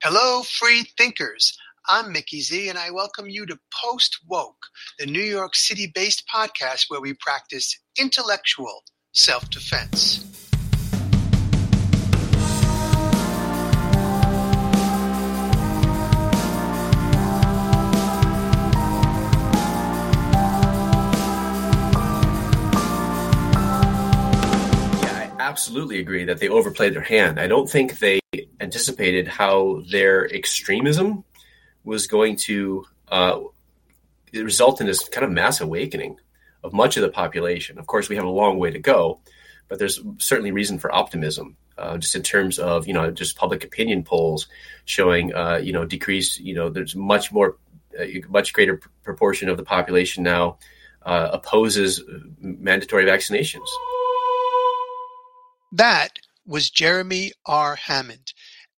Hello, free thinkers. I'm Mickey Z, and I welcome you to Post Woke, the New York City based podcast where we practice intellectual self defense. Yeah, I absolutely agree that they overplayed their hand. I don't think they anticipated how their extremism was going to uh, result in this kind of mass awakening of much of the population. Of course, we have a long way to go, but there's certainly reason for optimism. Uh, just in terms of you know just public opinion polls showing uh, you know decrease you know there's much more a much greater proportion of the population now uh, opposes mandatory vaccinations. That was Jeremy R. Hammond,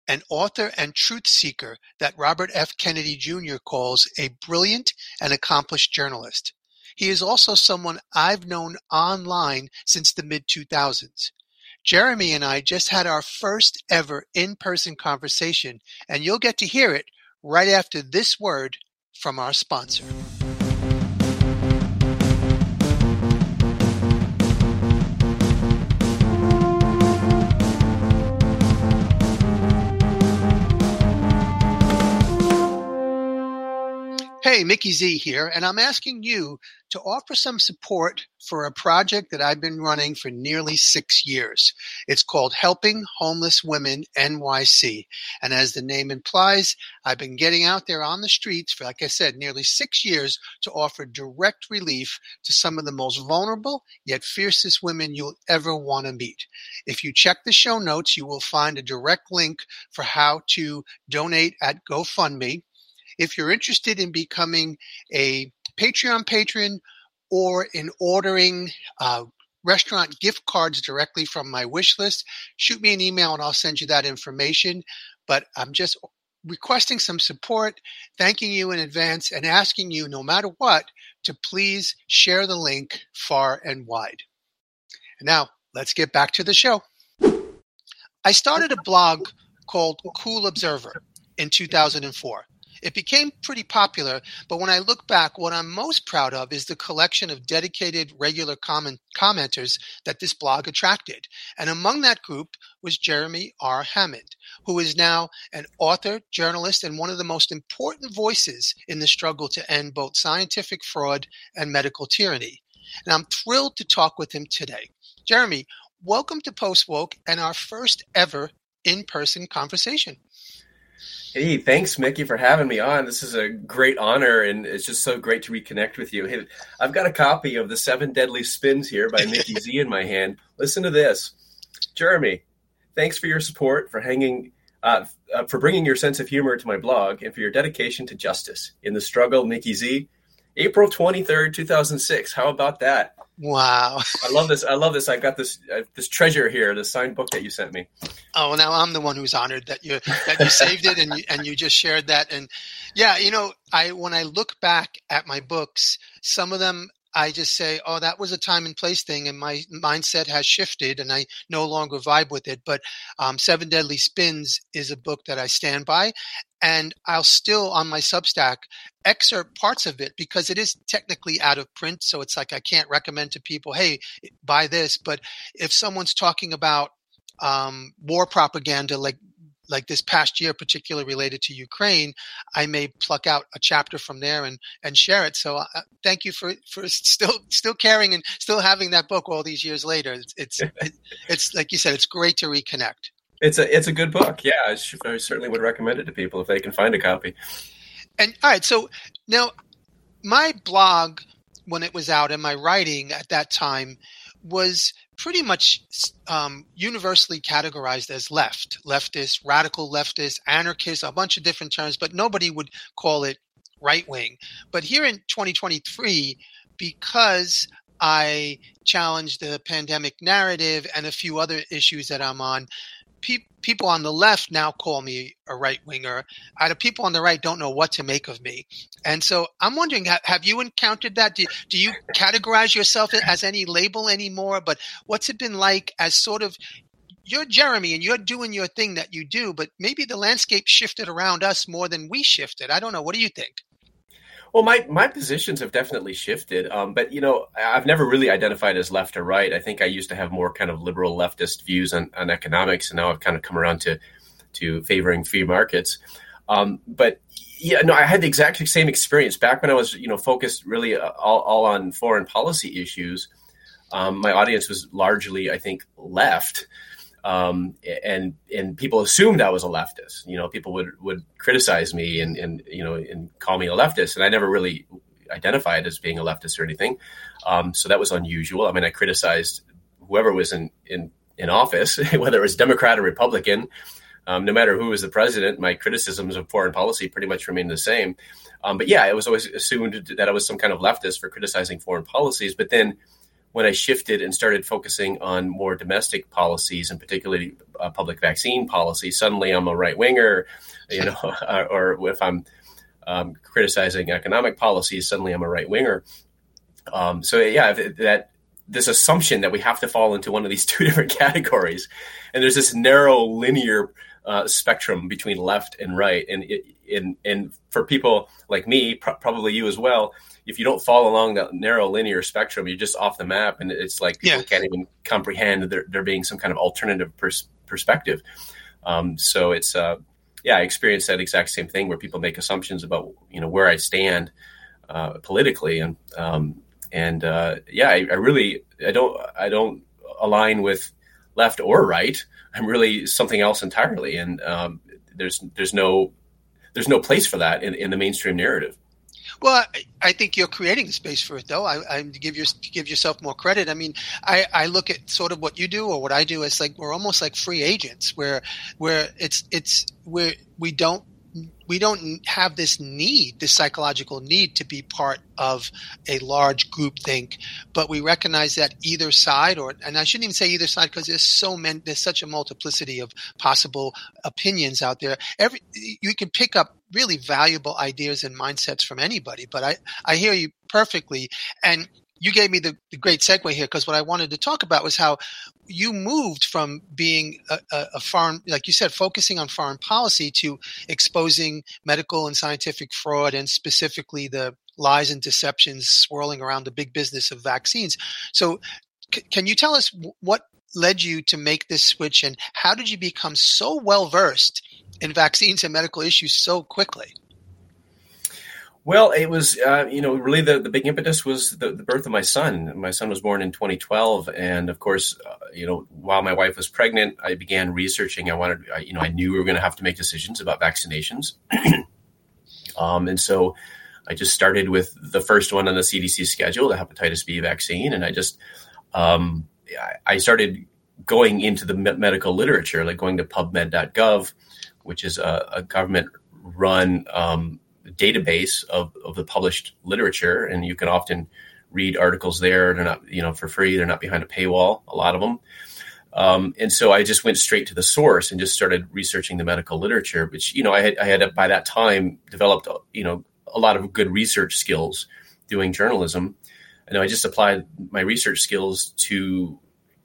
an author and truth seeker that Robert F. Kennedy Jr. calls a brilliant and accomplished journalist. He is also someone I've known online since the mid 2000s. Jeremy and I just had our first ever in person conversation, and you'll get to hear it right after this word from our sponsor. Hey, Mickey Z here, and I'm asking you to offer some support for a project that I've been running for nearly six years. It's called Helping Homeless Women NYC. And as the name implies, I've been getting out there on the streets for, like I said, nearly six years to offer direct relief to some of the most vulnerable yet fiercest women you'll ever want to meet. If you check the show notes, you will find a direct link for how to donate at GoFundMe if you're interested in becoming a Patreon patron or in ordering uh, restaurant gift cards directly from my wish list, shoot me an email and I'll send you that information. But I'm just requesting some support, thanking you in advance, and asking you, no matter what, to please share the link far and wide. Now, let's get back to the show. I started a blog called Cool Observer in 2004. It became pretty popular, but when I look back, what I'm most proud of is the collection of dedicated regular comment- commenters that this blog attracted. And among that group was Jeremy R. Hammond, who is now an author, journalist, and one of the most important voices in the struggle to end both scientific fraud and medical tyranny. And I'm thrilled to talk with him today. Jeremy, welcome to Post Woke and our first ever in person conversation. Hey, thanks, Mickey, for having me on. This is a great honor, and it's just so great to reconnect with you. Hey, I've got a copy of The Seven Deadly Spins here by Mickey Z in my hand. Listen to this. Jeremy, thanks for your support, for hanging, uh, uh, for bringing your sense of humor to my blog, and for your dedication to justice. In the struggle, Mickey Z, April 23rd, 2006. How about that? Wow. I love this. I love this. I've got this uh, this treasure here, the signed book that you sent me. Oh, now I'm the one who's honored that you that you saved it and you, and you just shared that. And yeah, you know, I when I look back at my books, some of them I just say, oh, that was a time and place thing, and my mindset has shifted, and I no longer vibe with it. But um, Seven Deadly Spins is a book that I stand by, and I'll still on my Substack excerpt parts of it because it is technically out of print. So it's like I can't recommend to people, hey, buy this. But if someone's talking about um, war propaganda, like like this past year, particularly related to Ukraine, I may pluck out a chapter from there and and share it. So uh, thank you for for still still caring and still having that book all these years later. It's it's, it's like you said, it's great to reconnect. It's a it's a good book. Yeah, I, I certainly would recommend it to people if they can find a copy. And all right, so now my blog when it was out and my writing at that time was pretty much um, universally categorized as left, leftist, radical leftist, anarchist, a bunch of different terms, but nobody would call it right wing. But here in 2023, because I challenged the pandemic narrative and a few other issues that I'm on, pe- people on the left now call me a right winger. The people on the right don't know what to make of me. And so I'm wondering, have, have you encountered that? Do, do you categorize yourself as any label anymore? But what's it been like as sort of you're Jeremy and you're doing your thing that you do, but maybe the landscape shifted around us more than we shifted. I don't know. What do you think? Well, my my positions have definitely shifted, um, but you know, I've never really identified as left or right. I think I used to have more kind of liberal leftist views on, on economics, and now I've kind of come around to to favoring free markets. Um, but yeah, no, I had the exact same experience back when I was, you know, focused really uh, all, all on foreign policy issues. Um, my audience was largely, I think, left, um, and and people assumed I was a leftist. You know, people would would criticize me and and you know and call me a leftist, and I never really identified as being a leftist or anything. Um, so that was unusual. I mean, I criticized whoever was in in in office, whether it was Democrat or Republican. Um, no matter who was the president, my criticisms of foreign policy pretty much remained the same. Um, but yeah, it was always assumed that I was some kind of leftist for criticizing foreign policies. But then when I shifted and started focusing on more domestic policies, and particularly uh, public vaccine policy, suddenly I'm a right winger, you know, or if I'm um, criticizing economic policies, suddenly I'm a right winger. Um, so yeah, that this assumption that we have to fall into one of these two different categories, and there's this narrow linear uh, spectrum between left and right, and in and for people like me, pr- probably you as well, if you don't fall along that narrow linear spectrum, you're just off the map, and it's like people yeah. can't even comprehend there, there being some kind of alternative pers- perspective. Um, so it's uh, yeah, I experienced that exact same thing where people make assumptions about you know where I stand uh, politically, and um, and uh, yeah, I, I, really I don't I don't align with left or right. I'm really something else entirely, and um, there's there's no there's no place for that in, in the mainstream narrative. Well, I, think you're creating the space for it, though. I, I give your give yourself more credit. I mean, I, I look at sort of what you do or what I do as like we're almost like free agents, where where it's it's where we don't we don't have this need, this psychological need to be part of a large group think, but we recognize that either side, or and I shouldn't even say either side because there's so many, there's such a multiplicity of possible opinions out there. Every you can pick up really valuable ideas and mindsets from anybody, but I I hear you perfectly, and you gave me the, the great segue here because what I wanted to talk about was how you moved from being a, a, foreign, like you said, focusing on foreign policy to exposing medical and scientific fraud and specifically the lies and deceptions swirling around the big business of vaccines. So, c- can you tell us what led you to make this switch and how did you become so well versed in vaccines and medical issues so quickly? Well, it was, uh, you know, really the, the big impetus was the, the, birth of my son. My son was born in 2012. And of course, uh, you know, while my wife was pregnant, I began researching. I wanted, I, you know, I knew we were going to have to make decisions about vaccinations. um, and so I just started with the first one on the CDC schedule, the hepatitis B vaccine. And I just, um, I started going into the medical literature, like going to pubmed.gov, which is a, a government run um, database of, of the published literature, and you can often read articles there. They're not, you know, for free. They're not behind a paywall. A lot of them. Um, and so I just went straight to the source and just started researching the medical literature, which you know I had I had by that time developed you know a lot of good research skills doing journalism, and I just applied my research skills to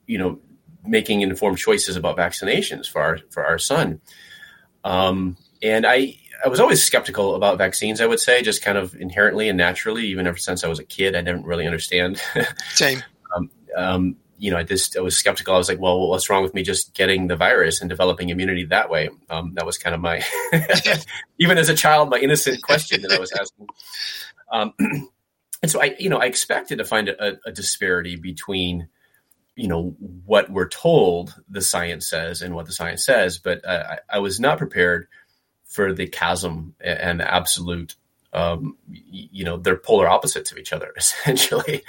you know making informed choices about vaccinations for our for our son. Um, and I I was always skeptical about vaccines. I would say, just kind of inherently and naturally, even ever since I was a kid, I didn't really understand. Same. um, um, you know, I just I was skeptical. I was like, well, what's wrong with me just getting the virus and developing immunity that way? Um, that was kind of my, even as a child, my innocent question that I was asking. Um, and so I, you know, I expected to find a, a disparity between, you know, what we're told the science says and what the science says, but uh, I, I was not prepared for the chasm and absolute um, you know they're polar opposites of each other essentially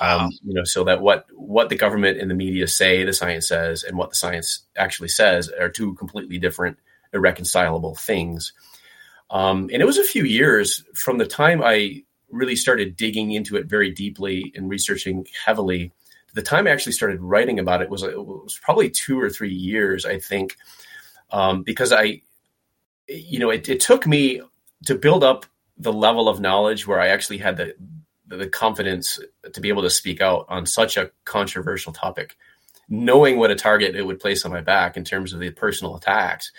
wow. um, you know so that what what the government and the media say the science says and what the science actually says are two completely different irreconcilable things um, and it was a few years from the time i really started digging into it very deeply and researching heavily the time i actually started writing about it was, it was probably two or three years i think um, because i you know, it, it took me to build up the level of knowledge where I actually had the the confidence to be able to speak out on such a controversial topic knowing what a target it would place on my back in terms of the personal attacks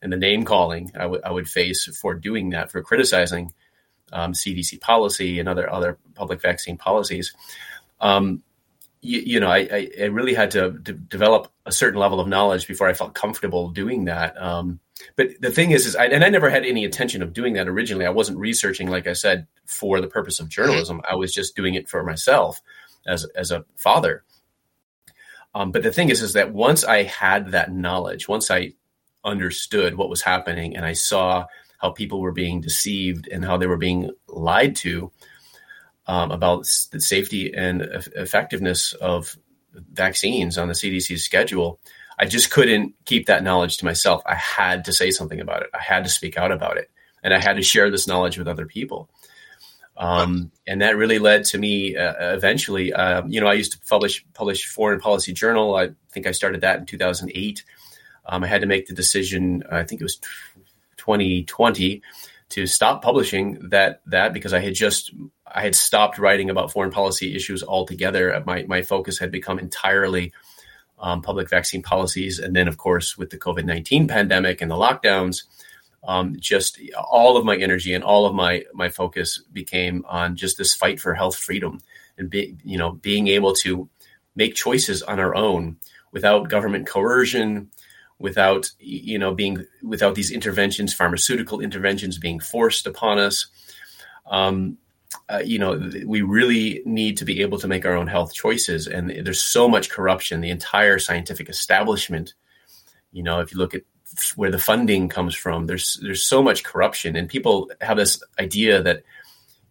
and the name calling I, w- I would face for doing that, for criticizing um, CDC policy and other other public vaccine policies. Um, you, you, know, I, I, really had to, to, develop a certain level of knowledge before I felt comfortable doing that. Um, but the thing is, is I, and I never had any intention of doing that originally. I wasn't researching, like I said, for the purpose of journalism. I was just doing it for myself as as a father. Um, but the thing is, is that once I had that knowledge, once I understood what was happening, and I saw how people were being deceived and how they were being lied to um, about the safety and effectiveness of vaccines on the CDC's schedule, I just couldn't keep that knowledge to myself. I had to say something about it. I had to speak out about it, and I had to share this knowledge with other people. Um, and that really led to me uh, eventually. Uh, you know, I used to publish publish Foreign Policy Journal. I think I started that in 2008. Um, I had to make the decision. I think it was 2020 to stop publishing that that because I had just I had stopped writing about foreign policy issues altogether. My my focus had become entirely um, public vaccine policies, and then of course with the COVID nineteen pandemic and the lockdowns, um, just all of my energy and all of my my focus became on just this fight for health freedom and be, you know being able to make choices on our own without government coercion without you know being without these interventions pharmaceutical interventions being forced upon us. Um, uh, you know we really need to be able to make our own health choices and there's so much corruption the entire scientific establishment you know if you look at where the funding comes from there's there's so much corruption and people have this idea that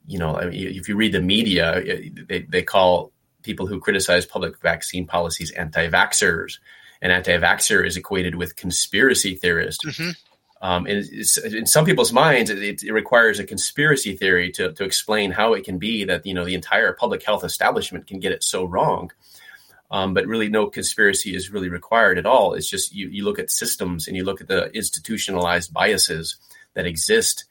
you know if you read the media they, they call people who criticize public vaccine policies anti-vaxxers and anti-vaxxer is equated with conspiracy theorist. Mm-hmm. Um, and in some people's minds, it, it, requires a conspiracy theory to, to explain how it can be that you know the entire public health establishment can get it so wrong. Um, but really, no conspiracy is really required at all. It's just you, you look at systems and you look at the institutionalized biases that exist.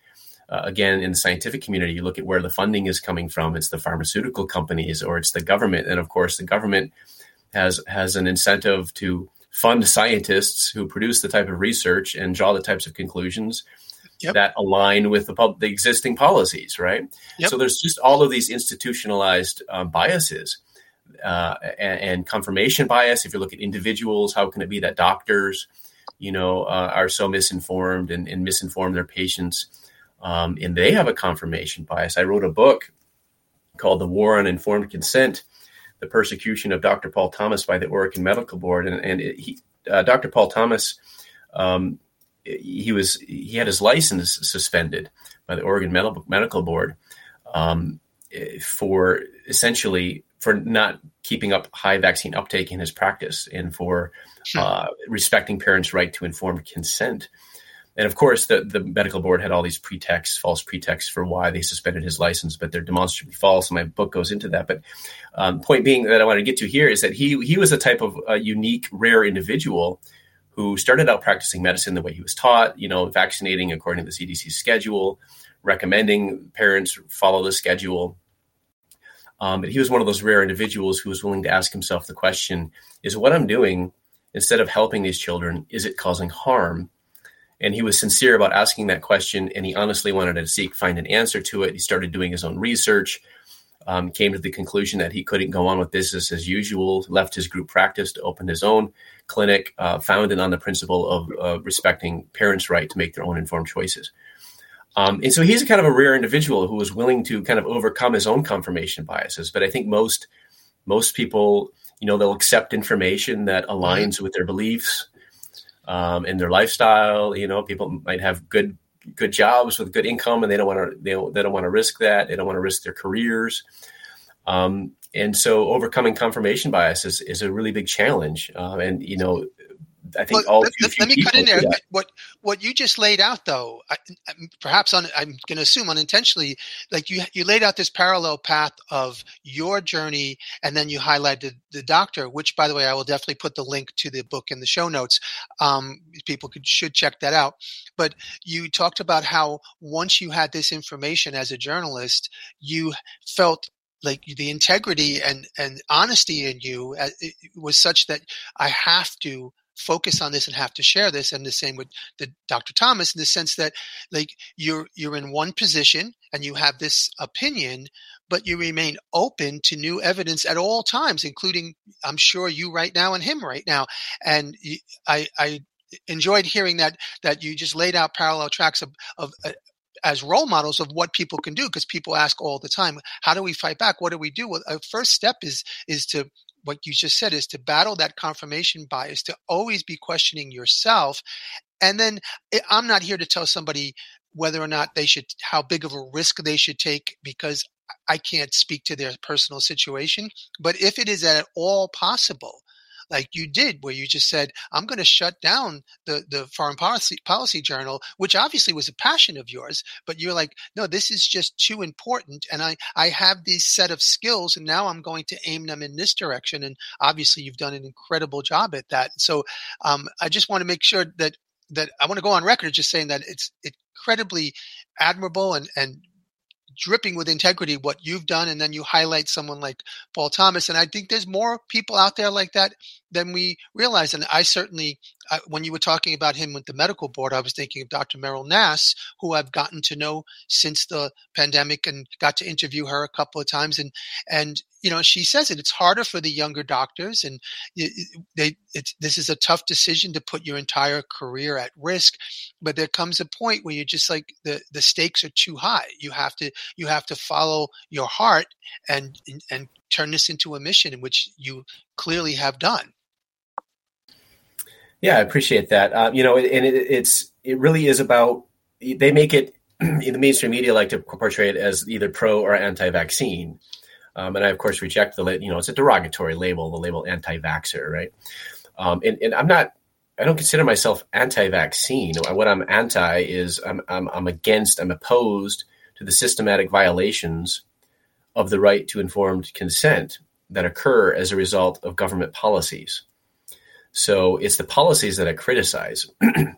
Uh, again, in the scientific community, you look at where the funding is coming from. It's the pharmaceutical companies or it's the government, and of course, the government has has an incentive to fund scientists who produce the type of research and draw the types of conclusions yep. that align with the, pub- the existing policies, right? Yep. So there's just all of these institutionalized um, biases uh, and, and, confirmation bias. If you look at individuals, how can it be that doctors, you know, uh, are so misinformed and, and, misinform their patients? Um, and they have a confirmation bias. I wrote a book called The War on Informed Consent the persecution of Dr. Paul Thomas by the Oregon Medical Board, and, and it, he, uh, Dr. Paul Thomas, um, he was he had his license suspended by the Oregon Medical Medical Board um, for essentially for not keeping up high vaccine uptake in his practice and for uh, respecting parents' right to informed consent. And of course, the, the medical board had all these pretexts, false pretexts for why they suspended his license, but they're demonstrably false. And my book goes into that. But um, point being that I want to get to here is that he he was a type of unique, rare individual who started out practicing medicine the way he was taught. You know, vaccinating according to the CDC schedule, recommending parents follow the schedule. Um, but he was one of those rare individuals who was willing to ask himself the question: Is what I'm doing instead of helping these children, is it causing harm? And he was sincere about asking that question, and he honestly wanted to seek find an answer to it. He started doing his own research, um, came to the conclusion that he couldn't go on with business as usual, left his group practice to open his own clinic, uh, founded on the principle of uh, respecting parents' right to make their own informed choices. Um, and so he's a kind of a rare individual who was willing to kind of overcome his own confirmation biases. But I think most most people, you know, they'll accept information that aligns mm-hmm. with their beliefs um, in their lifestyle. You know, people might have good good jobs with good income, and they don't want to they don't, don't want to risk that. They don't want to risk their careers. Um, and so, overcoming confirmation bias is, is a really big challenge. Uh, and you know, I think well, all let, let, let me cut in there. What what you just laid out, though, I, perhaps on, I'm going to assume unintentionally, like you you laid out this parallel path of your journey, and then you highlighted the doctor. Which, by the way, I will definitely put the link to the book in the show notes. Um, people could should check that out. But you talked about how once you had this information as a journalist, you felt like the integrity and and honesty in you uh, was such that I have to focus on this and have to share this and the same with the dr thomas in the sense that like you're you're in one position and you have this opinion but you remain open to new evidence at all times including i'm sure you right now and him right now. And i i enjoyed hearing that that you just laid out parallel tracks of of uh, as role models of what people can do because people ask all the time how do we fight back? What do we do? Well a first step is is to what you just said is to battle that confirmation bias to always be questioning yourself and then eh, i'm not here to tell somebody whether or not they should how big of a risk they should take because i can't speak to their personal situation but if it is at all possible like you did, where you just said, "I'm going to shut down the the foreign policy policy journal," which obviously was a passion of yours. But you're like, "No, this is just too important, and I I have these set of skills, and now I'm going to aim them in this direction." And obviously, you've done an incredible job at that. So um, I just want to make sure that that I want to go on record just saying that it's incredibly admirable and and dripping with integrity what you've done and then you highlight someone like paul thomas and i think there's more people out there like that than we realize and i certainly I, when you were talking about him with the medical board i was thinking of dr meryl nass who i've gotten to know since the pandemic and got to interview her a couple of times. And and you know she says it it's harder for the younger doctors and they this is a tough decision to put your entire career at risk. But there comes a point where you're just like the the stakes are too high. You have to you have to follow your heart and and turn this into a mission which you clearly have done yeah i appreciate that uh, you know and it, it's it really is about they make it in the mainstream media like to portray it as either pro or anti-vaccine um, and I, of course, reject the, you know, it's a derogatory label, the label anti-vaxer, right? Um, and, and I'm not, I don't consider myself anti vaccine. What I'm anti is I'm, I'm, I'm against, I'm opposed to the systematic violations of the right to informed consent that occur as a result of government policies. So it's the policies that I criticize. you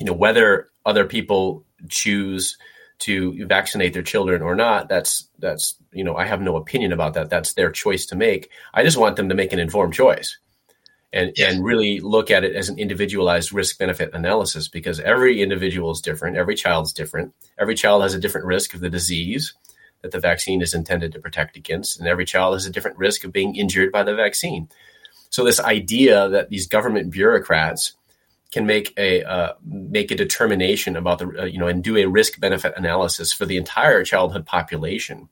know, whether other people choose to vaccinate their children or not that's that's you know i have no opinion about that that's their choice to make i just want them to make an informed choice and yes. and really look at it as an individualized risk benefit analysis because every individual is different every child's different every child has a different risk of the disease that the vaccine is intended to protect against and every child has a different risk of being injured by the vaccine so this idea that these government bureaucrats can make a uh, make a determination about the uh, you know and do a risk benefit analysis for the entire childhood population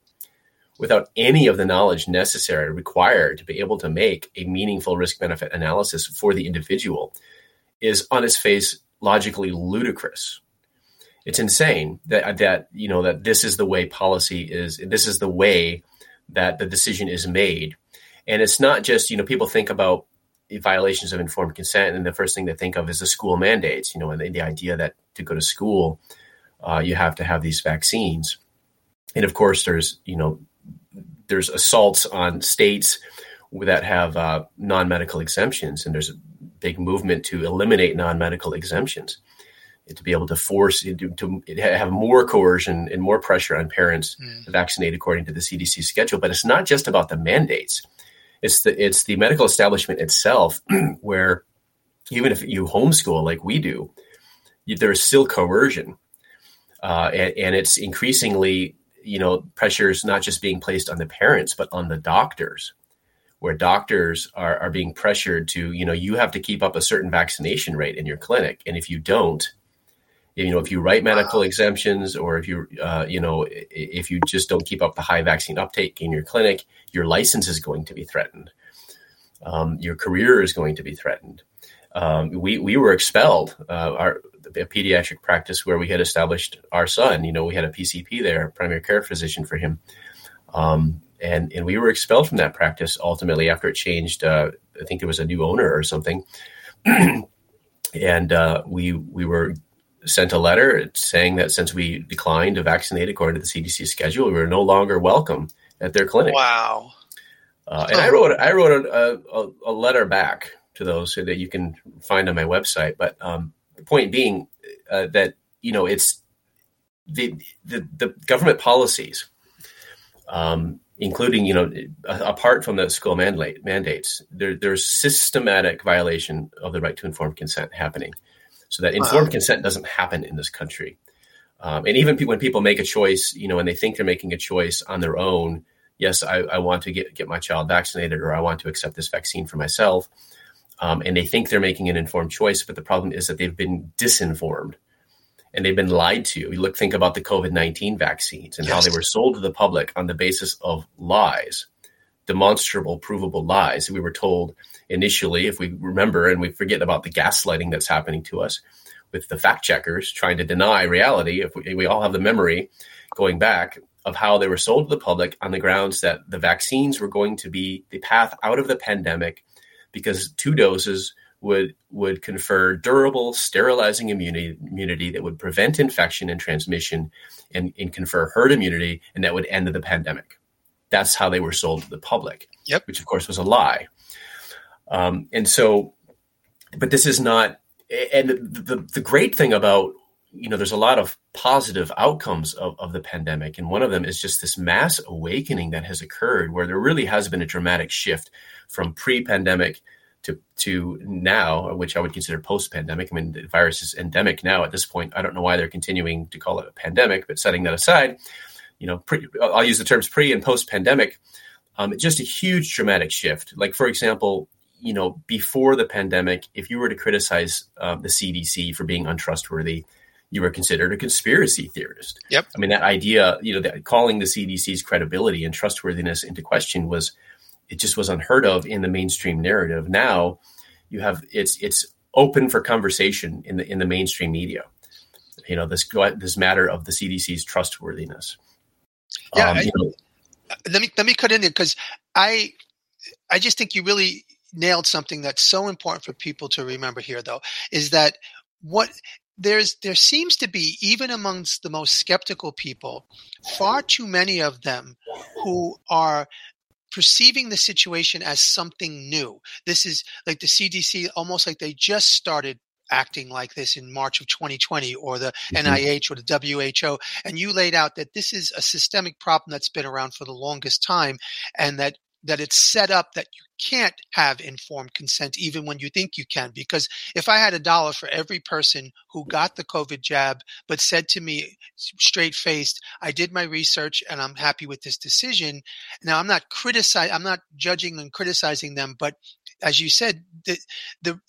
without any of the knowledge necessary required to be able to make a meaningful risk benefit analysis for the individual is on its face logically ludicrous. It's insane that that you know that this is the way policy is this is the way that the decision is made and it's not just you know people think about violations of informed consent, and the first thing they think of is the school mandates. You know, and the, the idea that to go to school, uh, you have to have these vaccines, and of course, there's you know, there's assaults on states that have uh, non-medical exemptions, and there's a big movement to eliminate non-medical exemptions to be able to force to, to have more coercion and more pressure on parents mm. to vaccinate according to the CDC schedule. But it's not just about the mandates it's the it's the medical establishment itself where even if you homeschool like we do, there's still coercion, uh, and, and it's increasingly you know pressures not just being placed on the parents but on the doctors where doctors are, are being pressured to, you know, you have to keep up a certain vaccination rate in your clinic. And if you don't, you know, if you write medical exemptions or if you, uh, you know, if you just don't keep up the high vaccine uptake in your clinic, your license is going to be threatened. Um, your career is going to be threatened. Um, we we were expelled. Uh, our a pediatric practice where we had established our son. You know, we had a PCP there, primary care physician for him, um, and and we were expelled from that practice ultimately after it changed. Uh, I think there was a new owner or something, and uh, we we were sent a letter saying that since we declined to vaccinate according to the CDC schedule, we were no longer welcome at their clinic. Wow. Uh, and I wrote I wrote a, a, a, letter back to those so that you can find on my website. But um, the point being uh, that you know it's the the, the government policies um, including you know apart from the school mandate mandates there, there's systematic violation of the right to informed consent happening so that informed wow. consent doesn't happen in this country um, and even when people make a choice you know and they think they're making a choice on their own yes I, I want to get, get my child vaccinated or i want to accept this vaccine for myself um, and they think they're making an informed choice but the problem is that they've been disinformed and they've been lied to. You look, think about the COVID 19 vaccines and yes. how they were sold to the public on the basis of lies, demonstrable, provable lies. We were told initially, if we remember and we forget about the gaslighting that's happening to us with the fact checkers trying to deny reality, if we, we all have the memory going back of how they were sold to the public on the grounds that the vaccines were going to be the path out of the pandemic because two doses would would confer durable sterilizing immunity immunity that would prevent infection and transmission and, and confer herd immunity and that would end the pandemic that's how they were sold to the public yep. which of course was a lie um, and so but this is not and the, the, the great thing about you know there's a lot of positive outcomes of, of the pandemic and one of them is just this mass awakening that has occurred where there really has been a dramatic shift from pre-pandemic to to now, which I would consider post pandemic. I mean, the virus is endemic now at this point. I don't know why they're continuing to call it a pandemic, but setting that aside, you know, pre, I'll use the terms pre and post pandemic. Um, just a huge dramatic shift. Like for example, you know, before the pandemic, if you were to criticize um, the CDC for being untrustworthy, you were considered a conspiracy theorist. Yep. I mean, that idea, you know, that calling the CDC's credibility and trustworthiness into question was it just was unheard of in the mainstream narrative. Now you have it's it's open for conversation in the in the mainstream media. You know this this matter of the CDC's trustworthiness. Yeah, um, I, know, let me let me cut in there because I I just think you really nailed something that's so important for people to remember here though is that what there's there seems to be even amongst the most skeptical people far too many of them who are perceiving the situation as something new. This is like the CDC, almost like they just started acting like this in March of 2020 or the mm-hmm. NIH or the WHO. And you laid out that this is a systemic problem that's been around for the longest time and that that it's set up that you can't have informed consent even when you think you can. Because if I had a dollar for every person who got the COVID jab but said to me straight faced, I did my research and I'm happy with this decision. Now I'm not criticizing, I'm not judging and criticizing them, but as you said, the, the,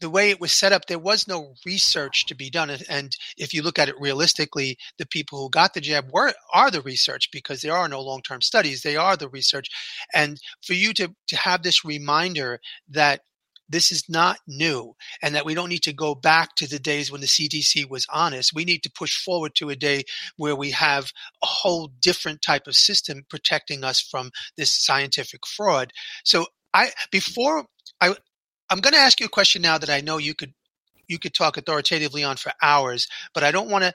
the way it was set up, there was no research to be done. And if you look at it realistically, the people who got the jab were are the research because there are no long term studies. They are the research. And for you to to have this reminder that this is not new and that we don't need to go back to the days when the CDC was honest. We need to push forward to a day where we have a whole different type of system protecting us from this scientific fraud. So I before I I'm going to ask you a question now that I know you could you could talk authoritatively on for hours, but I don't want to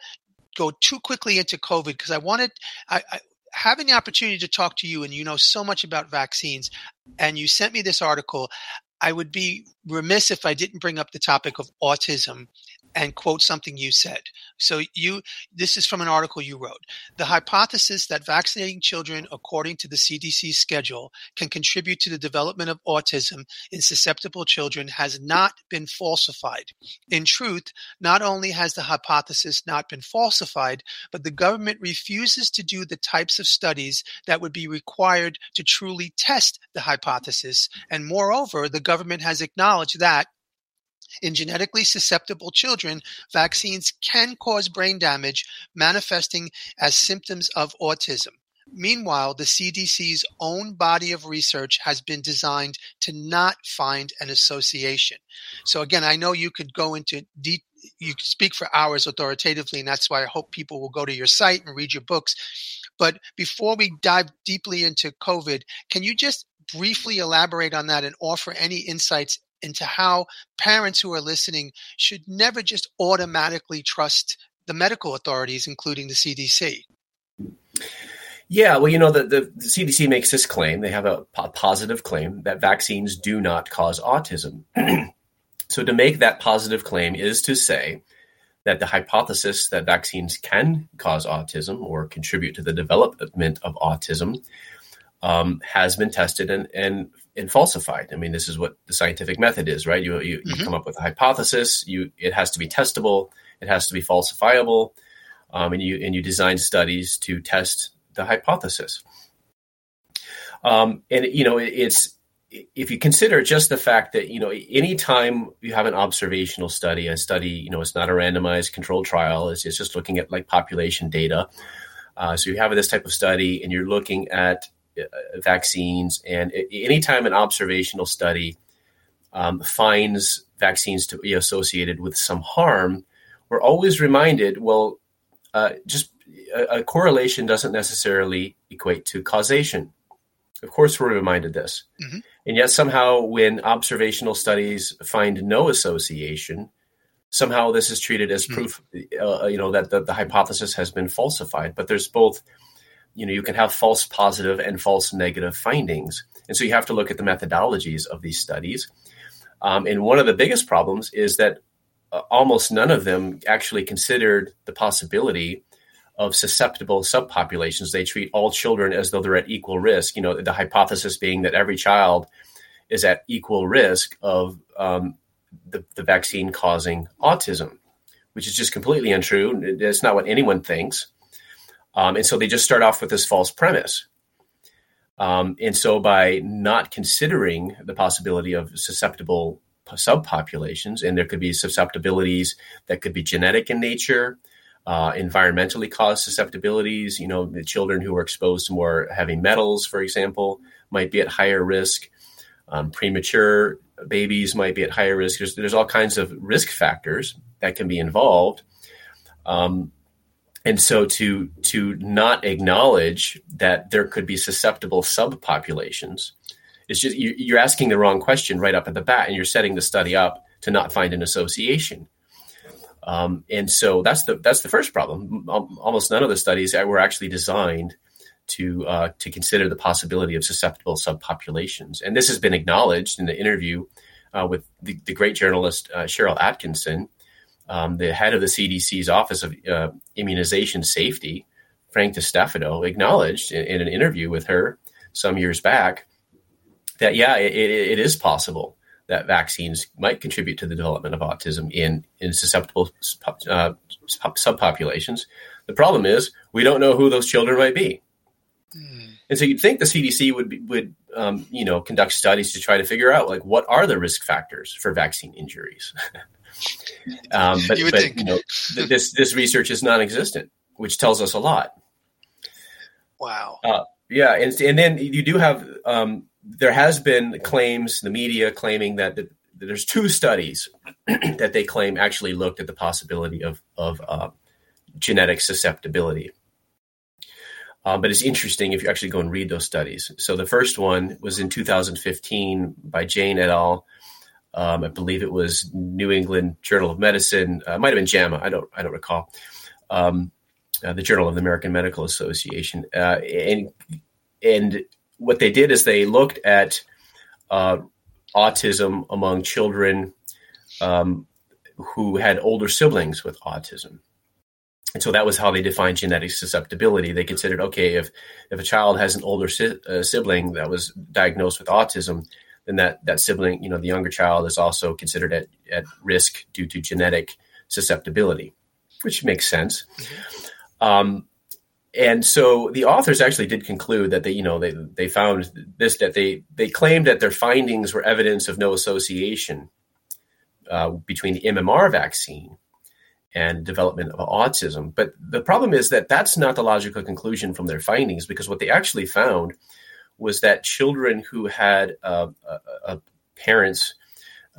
go too quickly into COVID because I wanted I, I having the opportunity to talk to you and you know so much about vaccines and you sent me this article I would be remiss if I didn't bring up the topic of autism and quote something you said. So you, this is from an article you wrote. The hypothesis that vaccinating children according to the CDC schedule can contribute to the development of autism in susceptible children has not been falsified. In truth, not only has the hypothesis not been falsified, but the government refuses to do the types of studies that would be required to truly test the hypothesis. And moreover, the government has acknowledged that in genetically susceptible children, vaccines can cause brain damage manifesting as symptoms of autism. Meanwhile, the CDC's own body of research has been designed to not find an association. So again, I know you could go into deep, you speak for hours authoritatively, and that's why I hope people will go to your site and read your books. But before we dive deeply into COVID, can you just briefly elaborate on that and offer any insights into how parents who are listening should never just automatically trust the medical authorities, including the CDC. Yeah, well, you know, the, the, the, CDC makes this claim. They have a positive claim that vaccines do not cause autism. so, to make that positive claim is to say that the hypothesis that vaccines can cause autism or contribute to the development of autism um, has been tested and, and and falsified. I mean, this is what the scientific method is, right? You you, mm-hmm. you come up with a hypothesis. You it has to be testable. It has to be falsifiable, um, and you and you design studies to test the hypothesis. Um, and you know, it, it's if you consider just the fact that you know anytime you have an observational study a study you know it's not a randomized controlled trial it's, it's just looking at like population data uh, so you have this type of study and you're looking at vaccines and anytime an observational study um, finds vaccines to be associated with some harm we're always reminded well uh, just a, a correlation doesn't necessarily equate to causation of course, we're reminded this. Mm-hmm. And yet, somehow, when observational studies find no association, somehow this is treated as hmm. proof, uh, you know, that the, the, hypothesis has been falsified. But there's both, you know, you can have false positive and false negative findings. And so you have to look at the methodologies of these studies. Um, and one of the biggest problems is that uh, almost none of them actually considered the possibility of susceptible subpopulations. They treat all children as though they're at equal risk. You know, the hypothesis being that every child is at equal risk of um, the, the vaccine causing autism, which is just completely untrue. It's not what anyone thinks. Um, and so they just start off with this false premise. Um, and so by not considering the possibility of susceptible subpopulations, and there could be susceptibilities that could be genetic in nature, uh, environmentally caused susceptibilities. You know, the children who are exposed to more heavy metals, for example, might be at higher risk. Um, premature babies might be at higher risk. There's, there's all kinds of risk factors that can be involved. Um, and so to to not acknowledge that there could be susceptible subpopulations it's just you, are asking the wrong question right up at the bat, and you're setting the study up to not find an association. Um, and so that's the that's the first problem. Almost none of the studies were actually designed to uh, to consider the possibility of susceptible subpopulations. And this has been acknowledged in the interview uh, with the, the, great journalist uh, Sharyl Attkisson, um, the head of the CDC's Office of uh, Immunization Safety, Frank DeStefano, acknowledged in, in, an interview with her some years back that yeah, it, it is possible that vaccines might contribute to the development of autism in, in susceptible uh, subpopulations. The problem is we don't know who those children might be. Mm. And so you'd think the CDC would be, would um, you know conduct studies to try to figure out like what are the risk factors for vaccine injuries. um, but you but you know th- this this research is non-existent, which tells us a lot. Wow. Uh, yeah, and and then you do have um, there has been claims, the media claiming that the, there's two studies that they claim actually looked at the possibility of of uh, genetic susceptibility. Uh, but it's interesting if you actually go and read those studies. So the first one was in 2015 by Jain et al. Um, I believe it was New England Journal of Medicine. Uh, might have been JAMA. I don't. I don't recall. Um, uh, the Journal of the American Medical Association. Uh, and and what they did is they looked at uh, autism among children um, who had older siblings with autism. And so that was how they defined genetic susceptibility. They considered, okay, if if a child has an older si- uh, sibling that was diagnosed with autism, then that that sibling, you know, the younger child is also considered at, at risk due to genetic susceptibility, which makes sense. Mm-hmm. Um, and so the authors actually did conclude that they you know they they found this that they they claimed that their findings were evidence of no association uh, between the MMR vaccine and development of autism. But the problem is that that's not the logical conclusion from their findings because what they actually found was that children who had uh, uh, parents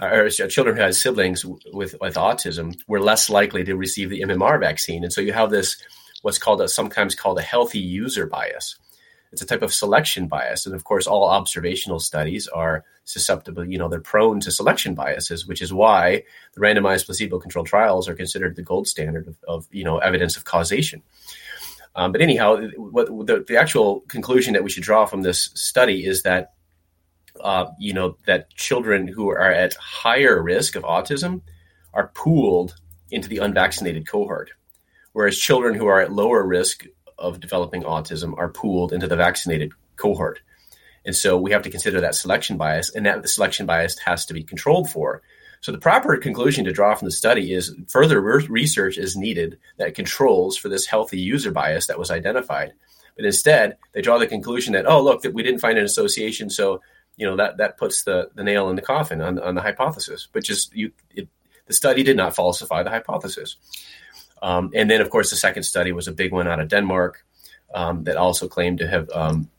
or children who had siblings with with autism were less likely to receive the MMR vaccine, and so you have this what's called a sometimes called a healthy user bias. It's a type of selection bias, and of course, all observational studies are susceptible. You know, they're prone to selection biases, which is why the randomized placebo-controlled trials are considered the gold standard of, of you know evidence of causation. Um, but anyhow, what the, the, actual conclusion that we should draw from this study is that uh, you know that children who are at higher risk of autism are pooled into the unvaccinated cohort whereas children who are at lower risk of developing autism are pooled into the vaccinated cohort. And so we have to consider that selection bias, and that selection bias has to be controlled for. So the proper conclusion to draw from the study is further re- research is needed that controls for this healthy user bias that was identified. But instead, they draw the conclusion that oh look that we didn't find an association, so you know that that puts the, the nail in the coffin on, on the hypothesis. But just you, it, the study did not falsify the hypothesis. Um, and then, of course, the second study was a big one out of Denmark um, that also claimed to have um,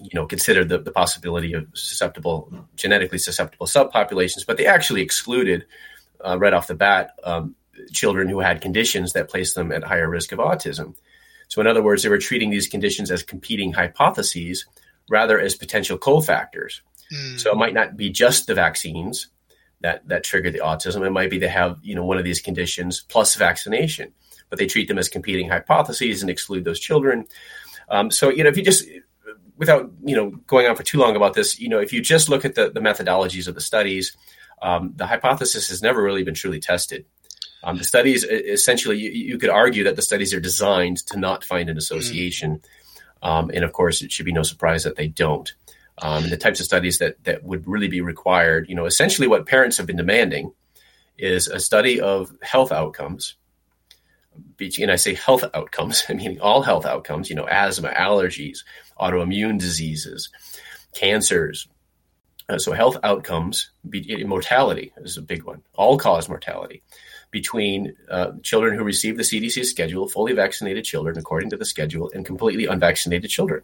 you know, considered the, the possibility of susceptible, genetically susceptible subpopulations, but they actually excluded uh, right off the bat um, children who had conditions that placed them at higher risk of autism. So, in other words, they were treating these conditions as competing hypotheses rather as potential cofactors. Mm. So, it might not be just the vaccines that that trigger the autism. It might be they have you know one of these conditions plus vaccination, but they treat them as competing hypotheses and exclude those children. Um, so, you know, if you just without you know going on for too long about this, you know, if you just look at the, the methodologies of the studies, um, the hypothesis has never really been truly tested. Um, the studies essentially, you, you, could argue that the studies are designed to not find an association, mm. and of course, it should be no surprise that they don't. Um, and the types of studies that that would really be required, you know, essentially what parents have been demanding is a study of health outcomes and I say health outcomes, I mean all health outcomes, you know, asthma, allergies, autoimmune diseases, cancers. Uh, so health outcomes, mortality is a big one, all cause mortality between uh, children who receive the CDC schedule, fully vaccinated children according to the schedule, and completely unvaccinated children.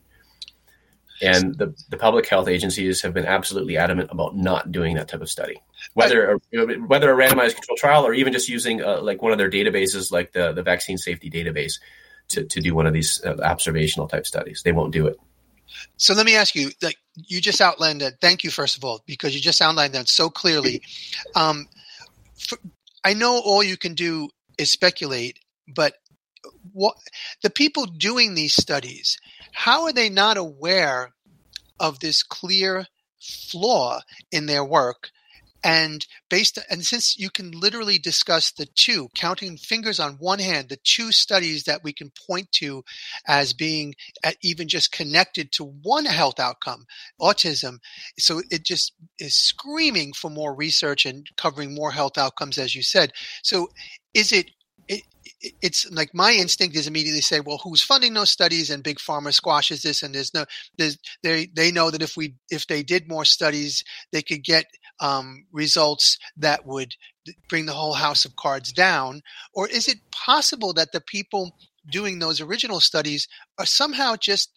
And the, the public health agencies have been absolutely adamant about not doing that type of study, whether a, whether a randomized control trial or even just using uh, like one of their databases, like the, the vaccine safety database, to, to do one of these uh, observational type studies. They won't do it. So let me ask you, like you just outlined that. Thank you, first of all, because you just outlined that so clearly. Um, for, I know all you can do is speculate, but what the people doing these studies how are they not aware of this clear flaw in their work? And based and since you can literally discuss the two counting fingers on one hand the two studies that we can point to as being uh, even just connected to one health outcome autism so it just is screaming for more research and covering more health outcomes as you said. So is it it, it's like my instinct is immediately say, well, who's funding those studies? And big pharma squashes this, and there's no, there's they they know that if we if they did more studies, they could get um, results that would bring the whole house of cards down. Or is it possible that the people doing those original studies are somehow just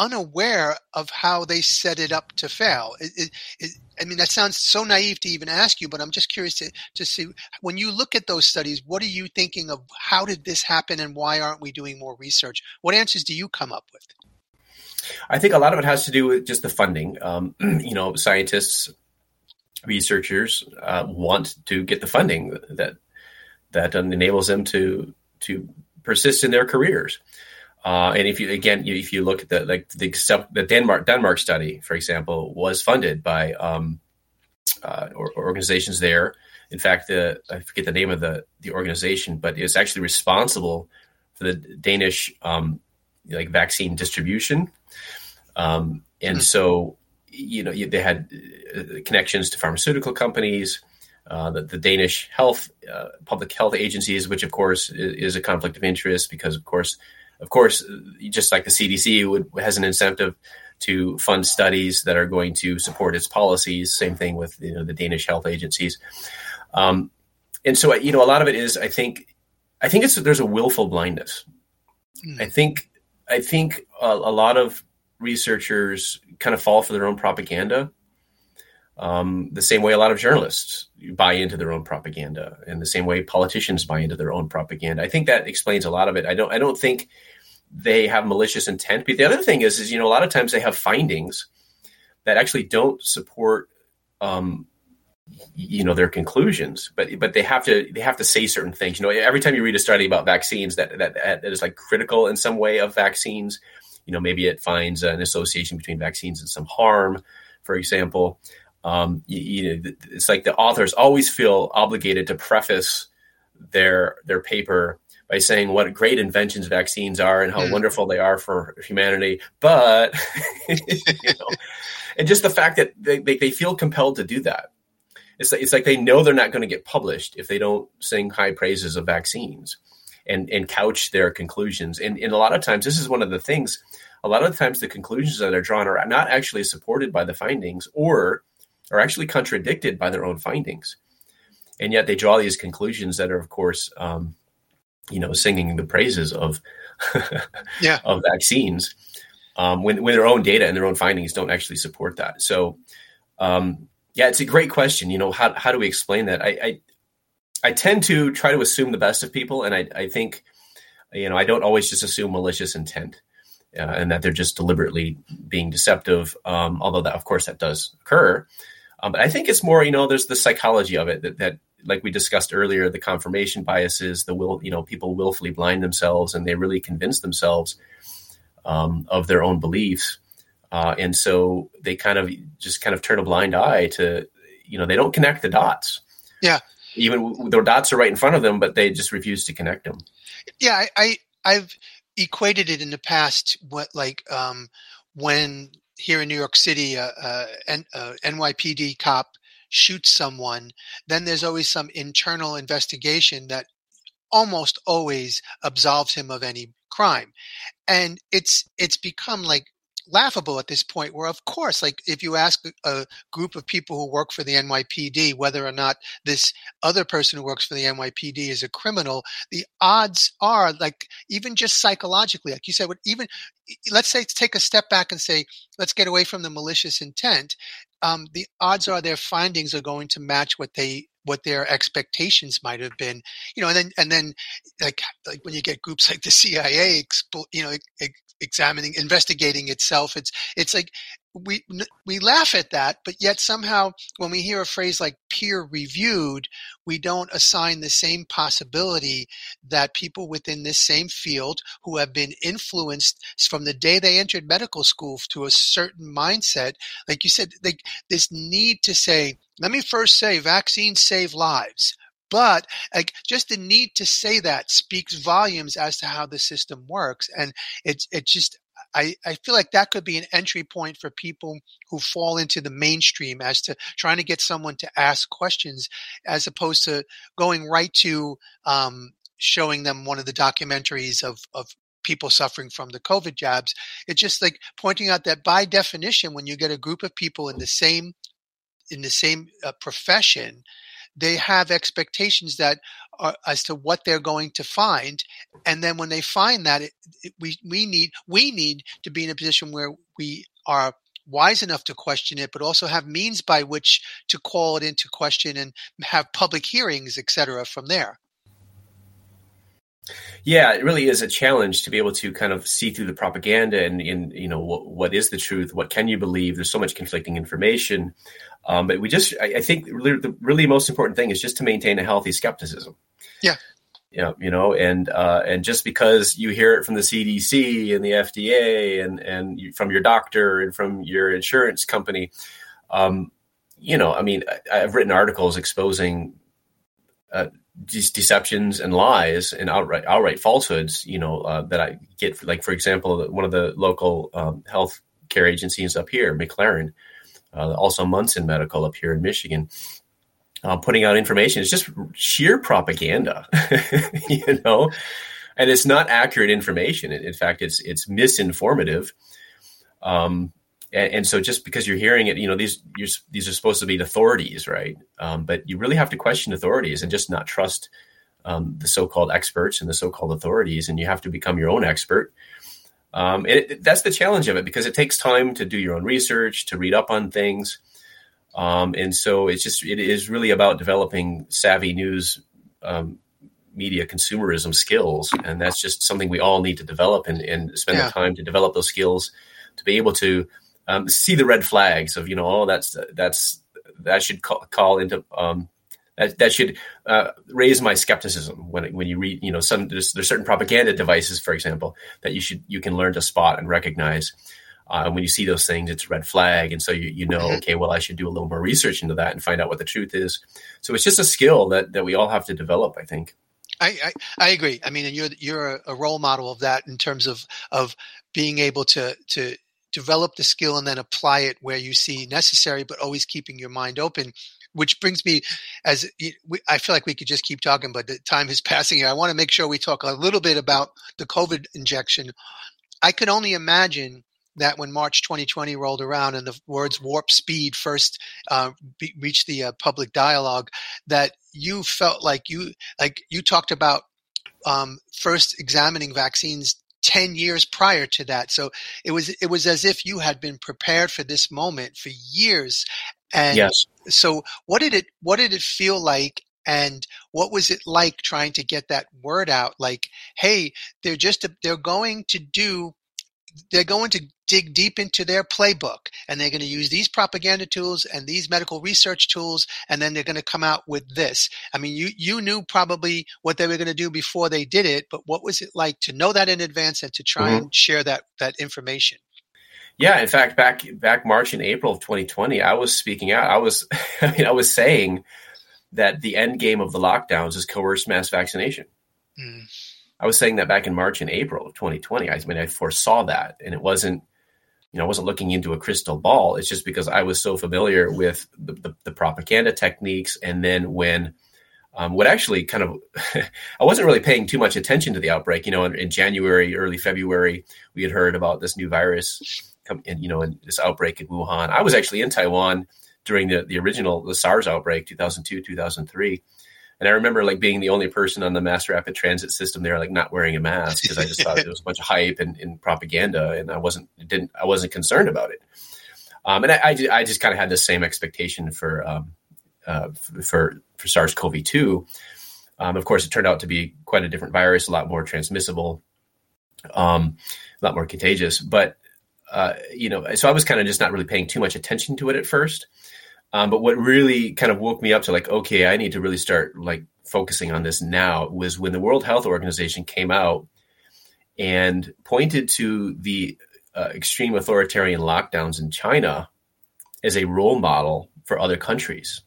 unaware of how they set it up to fail. It, it, it, I mean, that sounds so naive to even ask you, but I'm just curious to, to see when you look at those studies, what are you thinking of how did this happen and why aren't we doing more research? What answers do you come up with? I think a lot of it has to do with just the funding. Um, you know, scientists, researchers uh, want to get the funding that that enables them to to persist in their careers. Uh, and if you again, if you look at the like the the Denmark Denmark study, for example, was funded by um, uh, organizations there. In fact, the I forget the name of the the organization, but it's actually responsible for the Danish um, like vaccine distribution. Um, and mm-hmm. so, you know, they had uh, connections to pharmaceutical companies. Uh, the, the, Danish health uh, public health agencies, which of course is, is, a conflict of interest because, of course, of course, just like the CDC would, has an incentive to fund studies that are going to support its policies. Same thing with you know, the Danish health agencies. Um, and so, you know, a lot of it is, I think, I think it's there's a willful blindness. Mm. I think, I think a, a, lot of researchers kind of fall for their own propaganda. Um, the same way a lot of journalists buy into their own propaganda, and the same way politicians buy into their own propaganda. I think that explains a lot of it. I don't. I don't think they have malicious intent. But the other thing is, is you know, a lot of times they have findings that actually don't support, um, you know, their conclusions. But but they have to they have to say certain things. You know, every time you read a study about vaccines that that, that is like critical in some way of vaccines, you know, maybe it finds an association between vaccines and some harm, for example. Um, you, you know, it's like the authors always feel obligated to preface their their paper by saying what great inventions vaccines are and how mm. wonderful they are for humanity. But, you know, and just the fact that they, they, they, feel compelled to do that. It's like, it's like they know they're not going to get published if they don't sing high praises of vaccines and, and couch their conclusions. And, and a lot of times, this is one of the things, a lot of the times the conclusions that are drawn are not actually supported by the findings or are actually contradicted by their own findings. And yet they draw these conclusions that are, of course, um, you know, singing the praises of yeah. of vaccines um, when when their own data and their own findings don't actually support that. So, um, yeah, it's a great question. You know, how how do we explain that? I, I I, tend to try to assume the best of people, and I I think you know I don't always just assume malicious intent. Uh, and that they're just deliberately being deceptive, um, although that, of course, that does occur. Um, but I think it's more, you know, there's the psychology of it that, that like we discussed earlier, the confirmation biases, the will, you know, people willfully blind themselves and they really convince themselves um, of their own beliefs. Uh, and so they kind of just kind of turn a blind eye to, you know, they don't connect the dots. Yeah. Even their dots are right in front of them, but they just refuse to connect them. Yeah. I, I have equated it in the past, what like, um, when here in New York City, uh, uh, N, uh, NYPD cop shoots someone, then there's always some internal investigation that almost always absolves him of any crime. And it's it's become like laughable at this point where of course like if you ask a group of people who work for the NYPD whether or not this other person who works for the NYPD is a criminal the odds are like even just psychologically like you said what even let's say take a step back and say let's get away from the malicious intent um, the odds are their findings are going to match what they what their expectations might have been you know and then and then like like when you get groups like the cia you know examining investigating itself it's it's like we we laugh at that but yet somehow when we hear a phrase like peer reviewed we don't assign the same possibility that people within this same field who have been influenced from the day they entered medical school to a certain mindset like you said this need to say let me first say vaccines save lives but like just the need to say that speaks volumes as to how the system works and it's it just I, I feel like that could be an entry point for people who fall into the mainstream as to trying to get someone to ask questions as opposed to going right to um, showing them one of the documentaries of, of people suffering from the COVID jabs. It's just like pointing out that by definition, when you get a group of people in the same in the same uh, profession, they have expectations that are, as to what they're going to find, and then when they find that, it, it, we we need we need to be in a position where we are wise enough to question it, but also have means by which to call it into question and have public hearings, etc from there. Yeah, it really is a challenge to be able to kind of see through the propaganda and, and you know what, what is the truth, what can you believe? There's so much conflicting information, um, but we just I, I think really, the really most important thing is just to maintain a healthy skepticism. Yeah. Yeah, you know, and uh, and just because you hear it from the CDC and the FDA and and you, from your doctor and from your insurance company, um, you know, I mean, I, have written articles exposing uh, these deceptions and lies and outright outright falsehoods. You know, uh, that I get, like for example, one of the local um, health care agencies up here, McLaren, uh, also Munson Medical up here in Michigan uh, putting out information. It's just sheer propaganda, you know, and it's not accurate information. In fact, it's it's misinformative. Um, and, and, so just because you're hearing it, you know, these these are supposed to be authorities, right? Um, but you really have to question authorities and just not trust um, the so-called experts and the so-called authorities, and you have to become your own expert. Um, it, that's the challenge of it because it takes time to do your own research, to read up on things. Um, and so it's just it is really about developing savvy news um, media consumerism skills, and that's just something we all need to develop and, and spend yeah. the time to develop those skills to be able to um, see the red flags of you know oh that's that's that should call, call into um, that, that should uh, raise my skepticism when when you read you know some there's, there's certain propaganda devices for example that you should you can learn to spot and recognize uh, when you see those things, it's a red flag. And so you, you know, mm-hmm. okay, well, I should do a little more research into that and find out what the truth is. So it's just a skill that, that we all have to develop, I think. I, I, I agree. I mean, and you're you're a role model of that in terms of of being able to to develop the skill and then apply it where you see necessary, but always keeping your mind open. Which brings me, as I feel like we could just keep talking, but the time is passing here. I want to make sure we talk a little bit about the COVID injection. I could only imagine that when March 2020 rolled around and the words warp speed first uh, be, reached the uh, public dialogue, that you felt like you like you talked about um, first examining vaccines 10 years prior to that. So it was it was as if you had been prepared for this moment for years. And yes. so what did it what did it feel like? And what was it like trying to get that word out? Like hey they're just they're going to do they're going to dig deep into their playbook and they're going to use these propaganda tools and these medical research tools and then they're going to come out with this i mean you you knew probably what they were going to do before they did it but what was it like to know that in advance and to try mm-hmm. and share that that information yeah in fact back back march and april of 2020 i was speaking out i was i mean i was saying that the end game of the lockdowns is coerced mass vaccination mm. I was saying that back in March and April of 2020. I mean, I foresaw that, and it wasn't, you know, I wasn't looking into a crystal ball. It's just because I was so familiar with the, the, the propaganda techniques, and then when um, what actually kind of I wasn't really paying too much attention to the outbreak. You know, in, in January, early February, we had heard about this new virus, come in, you know, in this outbreak in Wuhan. I was actually in Taiwan during the the original the SARS outbreak, 2002, 2003 and I remember like being the only person on the mass rapid transit system there, like not wearing a mask because I just thought it was a bunch of hype and, and, propaganda, and I wasn't didn't I wasn't concerned about it. Um, and I, I, I just kind of had the same expectation for um, uh, for for SARS-CoV-2. Um, of course, it turned out to be quite a different virus, a lot more transmissible, um, a lot more contagious. But uh, you know, so I was kind of just not really paying too much attention to it at first. Um, but what really kind of woke me up to like, okay, I need to really start like focusing on this now was when the World Health Organization came out and pointed to the uh, extreme authoritarian lockdowns in China as a role model for other countries.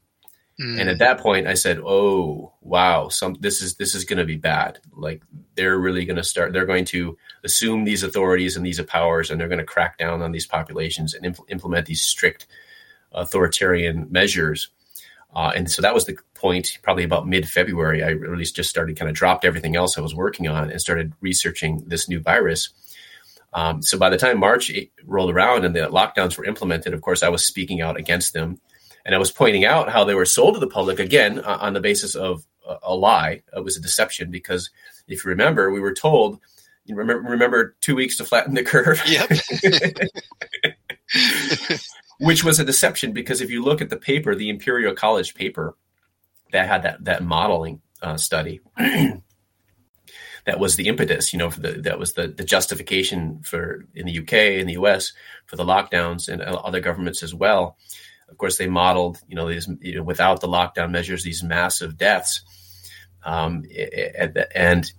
Mm. And at that point, I said, "Oh, wow! Some this is this is going to be bad. Like they're really going to start. They're going to assume these authorities and these powers, and they're going to crack down on these populations and impl- implement these strict authoritarian measures. Uh, and so that was the point, probably about mid February. I really just started kind of dropped everything else I was working on and started researching this new virus. Um, so by the time March rolled around and the lockdowns were implemented, of course, I was speaking out against them. And I was pointing out how they were sold to the public again uh, on the basis of a, a lie. It was a deception because if you remember, we were told, you remember, remember two weeks to flatten the curve? Yep. which was a deception because if you look at the paper, the Imperial College paper that had that that modeling uh, study, that was the impetus, you know, for the that was the the justification for in the UK in the US for the lockdowns and other governments as well. Of course, they modeled, you know, these you know, without the lockdown measures, these massive deaths, um, and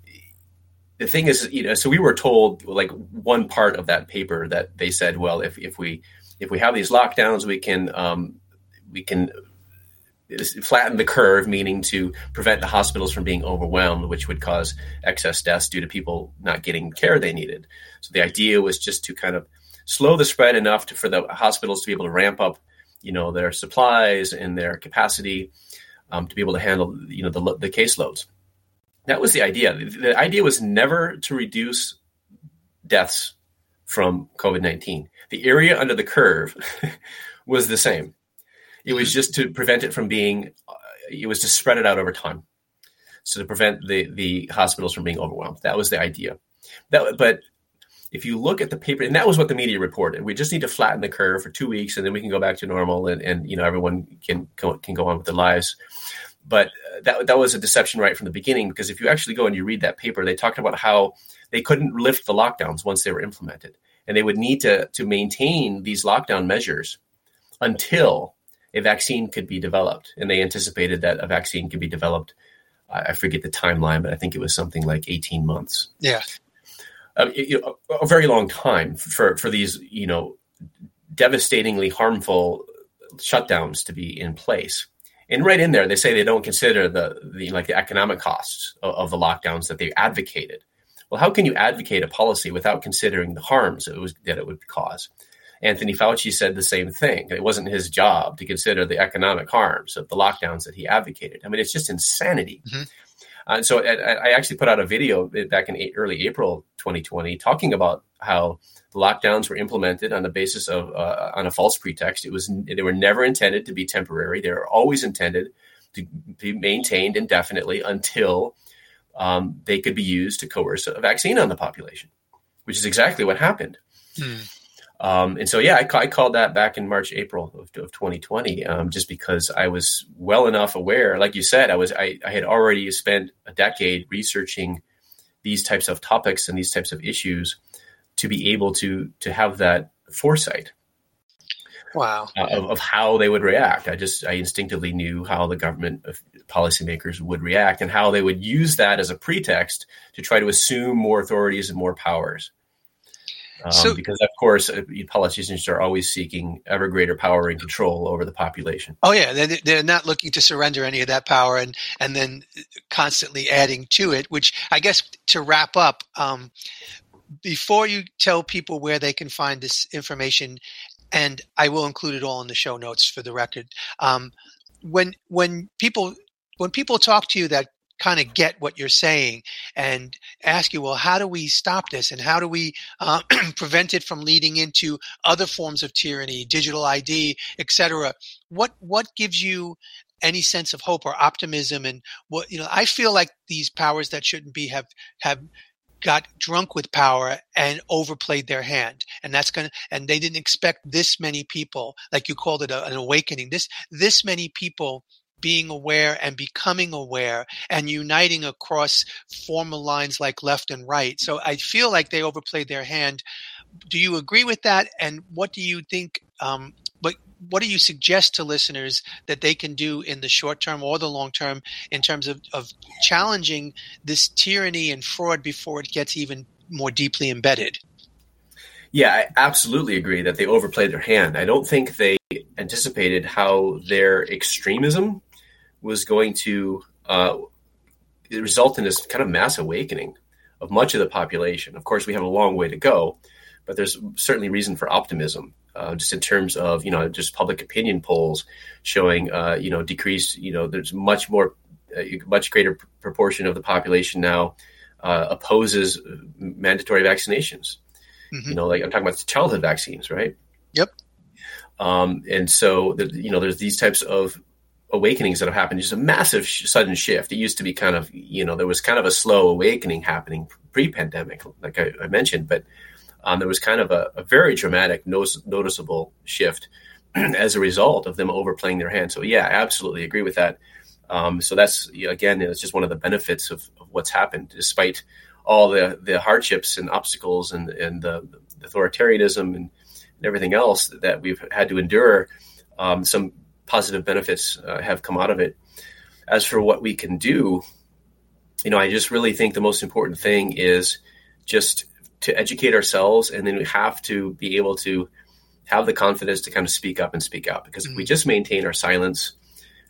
the thing is, you know, so we were told like one part of that paper that they said, well, if if we if we have these lockdowns, we can um, we can flatten the curve, meaning to prevent the hospitals from being overwhelmed, which would cause excess deaths due to people not getting care they needed. So the idea was just to kind of slow the spread enough to, for the hospitals to be able to ramp up, you know, their supplies and their capacity um, to be able to handle, you know, the, the caseloads. That was the idea. The idea was never to reduce deaths from COVID 19. The area under the curve was the same. It was mm-hmm. just to prevent it from being, uh, it was to spread it out over time. So to prevent the, the hospitals from being overwhelmed. That was the idea. That, but if you look at the paper, and that was what the media reported, we just need to flatten the curve for two weeks, and then we can go back to normal, and, and you know everyone can go, can go on with their lives. But uh, that that was a deception right from the beginning because if you actually go and you read that paper, they talked about how they couldn't lift the lockdowns once they were implemented and they would need to to maintain these lockdown measures until a vaccine could be developed. And they anticipated that a vaccine could be developed. I forget the timeline, but I think it was something like eighteen months. Yeah, um, it, a very long time for for these you know devastatingly harmful shutdowns to be in place. and right in there, they say they don't consider the, the like the economic costs of, of the lockdowns that they advocated. Well, how can you advocate a policy without considering the harms it was, that it would cause? Anthony Fauci said the same thing. It wasn't his job to consider the economic harms of the lockdowns that he advocated. I mean, it's just insanity. Mm-hmm. Uh, so I, I, actually put out a video back in early April 2020 talking about how the lockdowns were implemented on the basis of uh, on a false pretext. It was they were never intended to be temporary. They were always intended to be maintained indefinitely until um, they could be used to coerce a vaccine on the population, which is exactly what happened. Hmm. Um, and so, yeah, I, I, called that back in March, April of, of 2020, um, just because I was well enough aware. Like you said, I was I, I, had already spent a decade researching these types of topics and these types of issues to be able to to have that foresight. Wow. Uh, of, of, how they would react. I just I instinctively knew how the government policymakers would react and how they would use that as a pretext to try to assume more authorities and more powers. Um, so, because of course uh, politicians are always seeking ever greater power and control over the population. Oh yeah, they're, they're not looking to surrender any of that power and and then constantly adding to it. Which I guess to wrap up, um, before you tell people where they can find this information, and I will include it all in the show notes for the record. Um, when when people when people talk to you that kind of get what you're saying and ask you, well, how do we stop this and how do we uh, prevent it from leading into other forms of tyranny, digital ID, etc. What what gives you any sense of hope or optimism? And what you know, I feel like these powers that shouldn't be have have got drunk with power and overplayed their hand and that's going to and they didn't expect this many people like you called it a, an awakening this this many people being aware and becoming aware and uniting across formal lines like left and right. So I feel like they overplayed their hand. Do you agree with that? And what do you think? Um, what what do you suggest to listeners that they can do in the short term or the long term in terms of, of challenging this tyranny and fraud before it gets even more deeply embedded? Yeah, I absolutely agree that they overplayed their hand. I don't think they anticipated how their extremism was going to uh, result in this kind of mass awakening of much of the population. Of course, we have a long way to go, but there's certainly reason for optimism. Uh, just in terms of you know just public opinion polls showing uh, you know decrease you know there's much more a much greater proportion of the population now uh, opposes mandatory vaccinations. Mm-hmm. You know, like I'm talking about the childhood vaccines, right? Yep. Um, and so, the, you know, there's these types of awakenings that have happened. Just a massive sh- sudden shift. It used to be kind of, you know, there was kind of a slow awakening happening pre-pandemic, like I, I mentioned, but um, there was kind of a, a very dramatic, noticeable shift as a result of them overplaying their hand. So yeah, I absolutely agree with that. Um, so that's again, it's just one of the benefits of, of, what's happened, despite all the the hardships and obstacles and and the, the authoritarianism and, and, everything else that we've had to endure. Um, some positive benefits uh, have come out of it. As for what we can do, you know, I just really think the most important thing is just to educate ourselves, and then we have to be able to have the confidence to kind of speak up and speak out. Because mm-hmm. if we mm. just maintain our silence,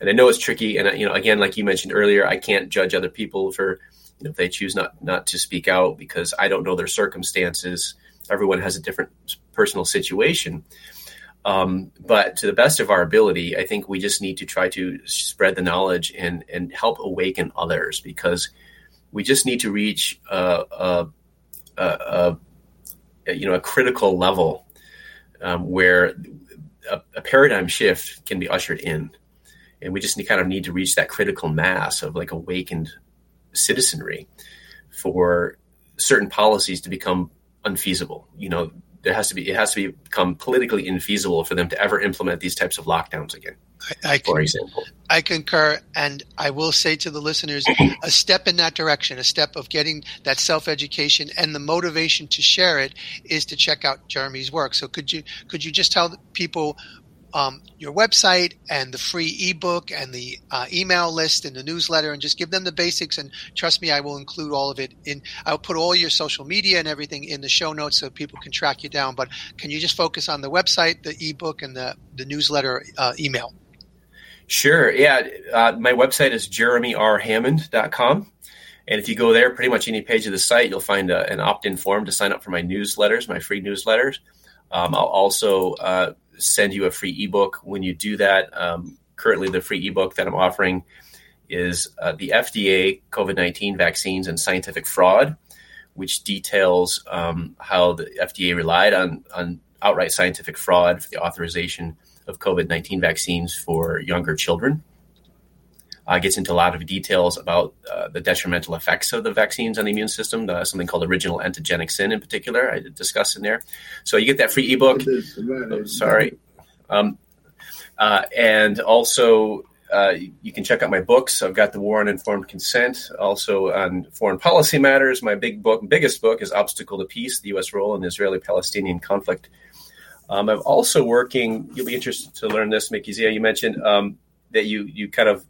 and I know it's tricky, and you know, again, like you mentioned earlier, I can't judge other people for you know if they choose not not to speak out because I don't know their circumstances. Everyone has a different personal situation. Um, but to the best of our ability, I think we just need to try to spread the knowledge and and help awaken others because we just need to reach a, a, a, a you know a critical level um, where a, paradigm shift can be ushered in, and we just need, kind of need to reach that critical mass of like awakened citizenry for certain policies to become unfeasible. You know, there has to be it has to become politically infeasible for them to ever implement these types of lockdowns again. I, I for example, I concur, and I will say to the listeners, a step in that direction, a step of getting that self education and the motivation to share it is to check out Jeremy's work. So could you could you just tell people um, your website and the free ebook and the uh, email list and the newsletter and just give them the basics. And trust me, I will include all of it in. I'll put all your social media and everything in the show notes so people can track you down. But can you just focus on the website, the ebook, and the the newsletter uh, email? Sure. Yeah. Uh, my website is jeremyrhammond.com. And if you go there, pretty much any page of the site, you'll find a, an opt in form to sign up for my newsletters, my free newsletters. Um, I'll also uh, send you a free ebook when you do that. Um, currently, the free ebook that I'm offering is uh, the FDA COVID 19 vaccines and scientific fraud, which details um, how the FDA relied on, on outright scientific fraud for the authorization of COVID 19 vaccines for younger children. Uh, gets into a lot of details about uh, the detrimental effects of the vaccines on the immune system, uh, something called original antigenic sin in particular, I discuss in there. So you get that free ebook. Oh, sorry. Um, uh, and also, uh, you can check out my books. I've got the War on Informed Consent, also on foreign policy matters. My big book, biggest book, is Obstacle to Peace: The U.S. Role in the Israeli-Palestinian Conflict. Um, I'm also working. You'll be interested to learn this, Mickey Z. You mentioned um, that you you kind of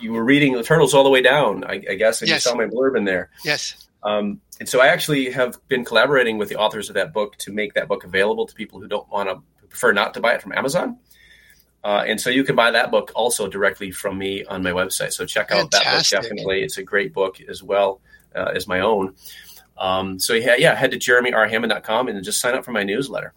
you were reading the Turtles all the way down, I, I guess, and yes. you saw my blurb in there. Yes. Um, and so I actually have been collaborating with the authors of that book to make that book available to people who don't want to prefer not to buy it from Amazon. Uh, and so you can buy that book also directly from me on my website. So check out Fantastic. that book definitely. It's a great book as well uh, as my own. Um, so yeah, yeah, head to jeremyrhammond.com and just sign up for my newsletter.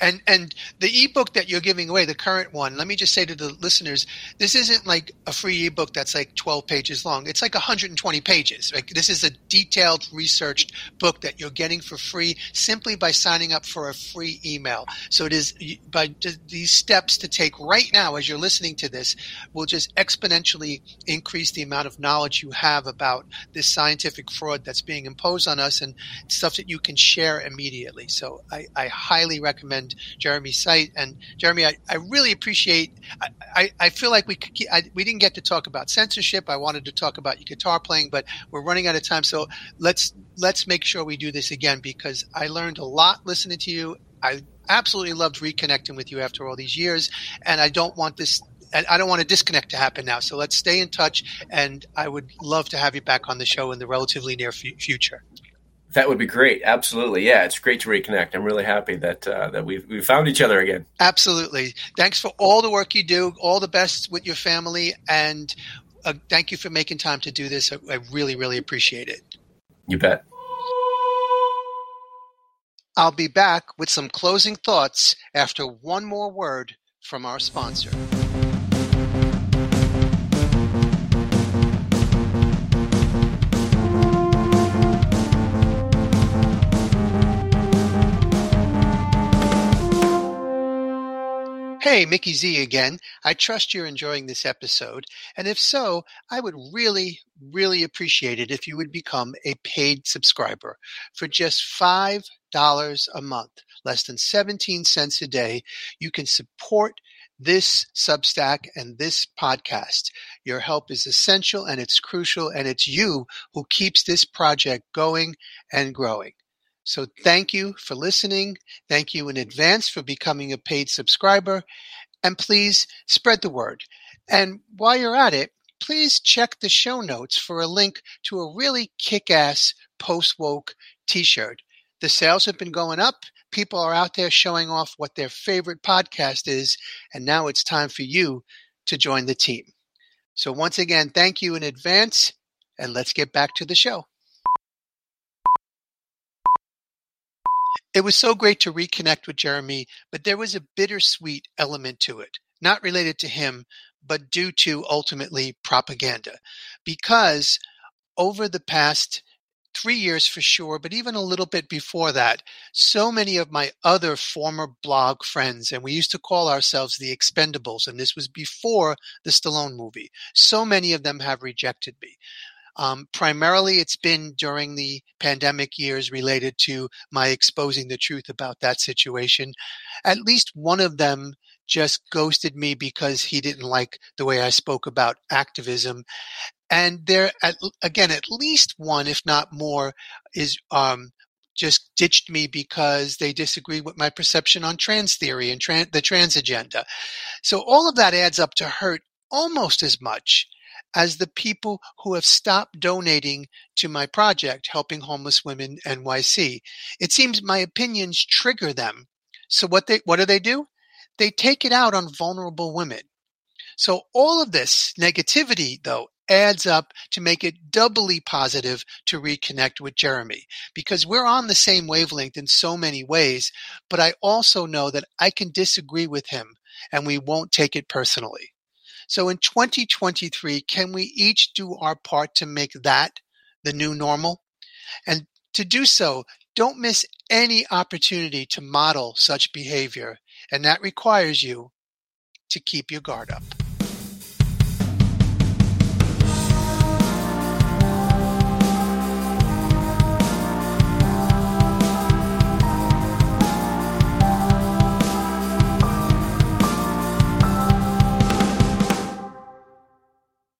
And and the ebook that you're giving away, the current one, let me just say to the listeners, this isn't like a free ebook that's like 12 pages long. It's like 120 pages. Like this is a detailed, researched book that you're getting for free simply by signing up for a free email. So it is by these steps to take right now as you're listening to this will just exponentially increase the amount of knowledge you have about this scientific fraud that's being imposed on us and stuff that you can share immediately. So I, I highly recommend Jeremy's site. And Jeremy, I, I really appreciate. I, I, I feel like we could, I, we didn't get to talk about censorship. I wanted to talk about your guitar playing, but we're running out of time. So let's let's make sure we do this again because I learned a lot listening to you. I absolutely loved reconnecting with you after all these years, and I don't want this I don't want a disconnect to happen now. So let's stay in touch, and I would love to have you back on the show in the relatively near f- future. That would be great. Absolutely. Yeah, it's great to reconnect. I'm really happy that uh, that we've we found each other again. Absolutely. Thanks for all the work you do. All the best with your family, and uh, thank you for making time to do this. I, I really, really appreciate it. You bet. I'll be back with some closing thoughts after one more word from our sponsor. Hey, Mickey Z again. I trust you're enjoying this episode. And if so, I would really, really appreciate it if you would become a paid subscriber for just $5 a month, less than 17 cents a day. You can support this Substack and this podcast. Your help is essential and it's crucial, and it's you who keeps this project going and growing. So thank you for listening. Thank you in advance for becoming a paid subscriber. And please spread the word. And while you're at it, please check the show notes for a link to a really kick ass post woke t shirt. The sales have been going up. People are out there showing off what their favorite podcast is. And now it's time for you to join the team. So, once again, thank you in advance. And let's get back to the show. It was so great to reconnect with Jeremy, but there was a bittersweet element to it, not related to him, but due to ultimately propaganda. Because over the past three years for sure, but even a little bit before that, so many of my other former blog friends, and we used to call ourselves the Expendables, and this was before the Stallone movie, so many of them have rejected me. Um, primarily, it's been during the pandemic years related to my exposing the truth about that situation. At least one of them just ghosted me because he didn't like the way I spoke about activism. And there, at, again, at least one, if not more, is um, just ditched me because they disagree with my perception on trans theory and tran- the trans agenda. So all of that adds up to hurt almost as much as the people who have stopped donating to my project, Helping Homeless Women NYC. It seems my opinions trigger them. So what they what do they do? They take it out on vulnerable women. So all of this negativity, though, adds up to make it doubly positive to reconnect with Jeremy because we're on the same wavelength in so many ways, but I also know that I can disagree with him and we won't take it personally. So in 2023, can we each do our part to make that the new normal? And to do so, don't miss any opportunity to model such behavior, and that requires you to keep your guard up.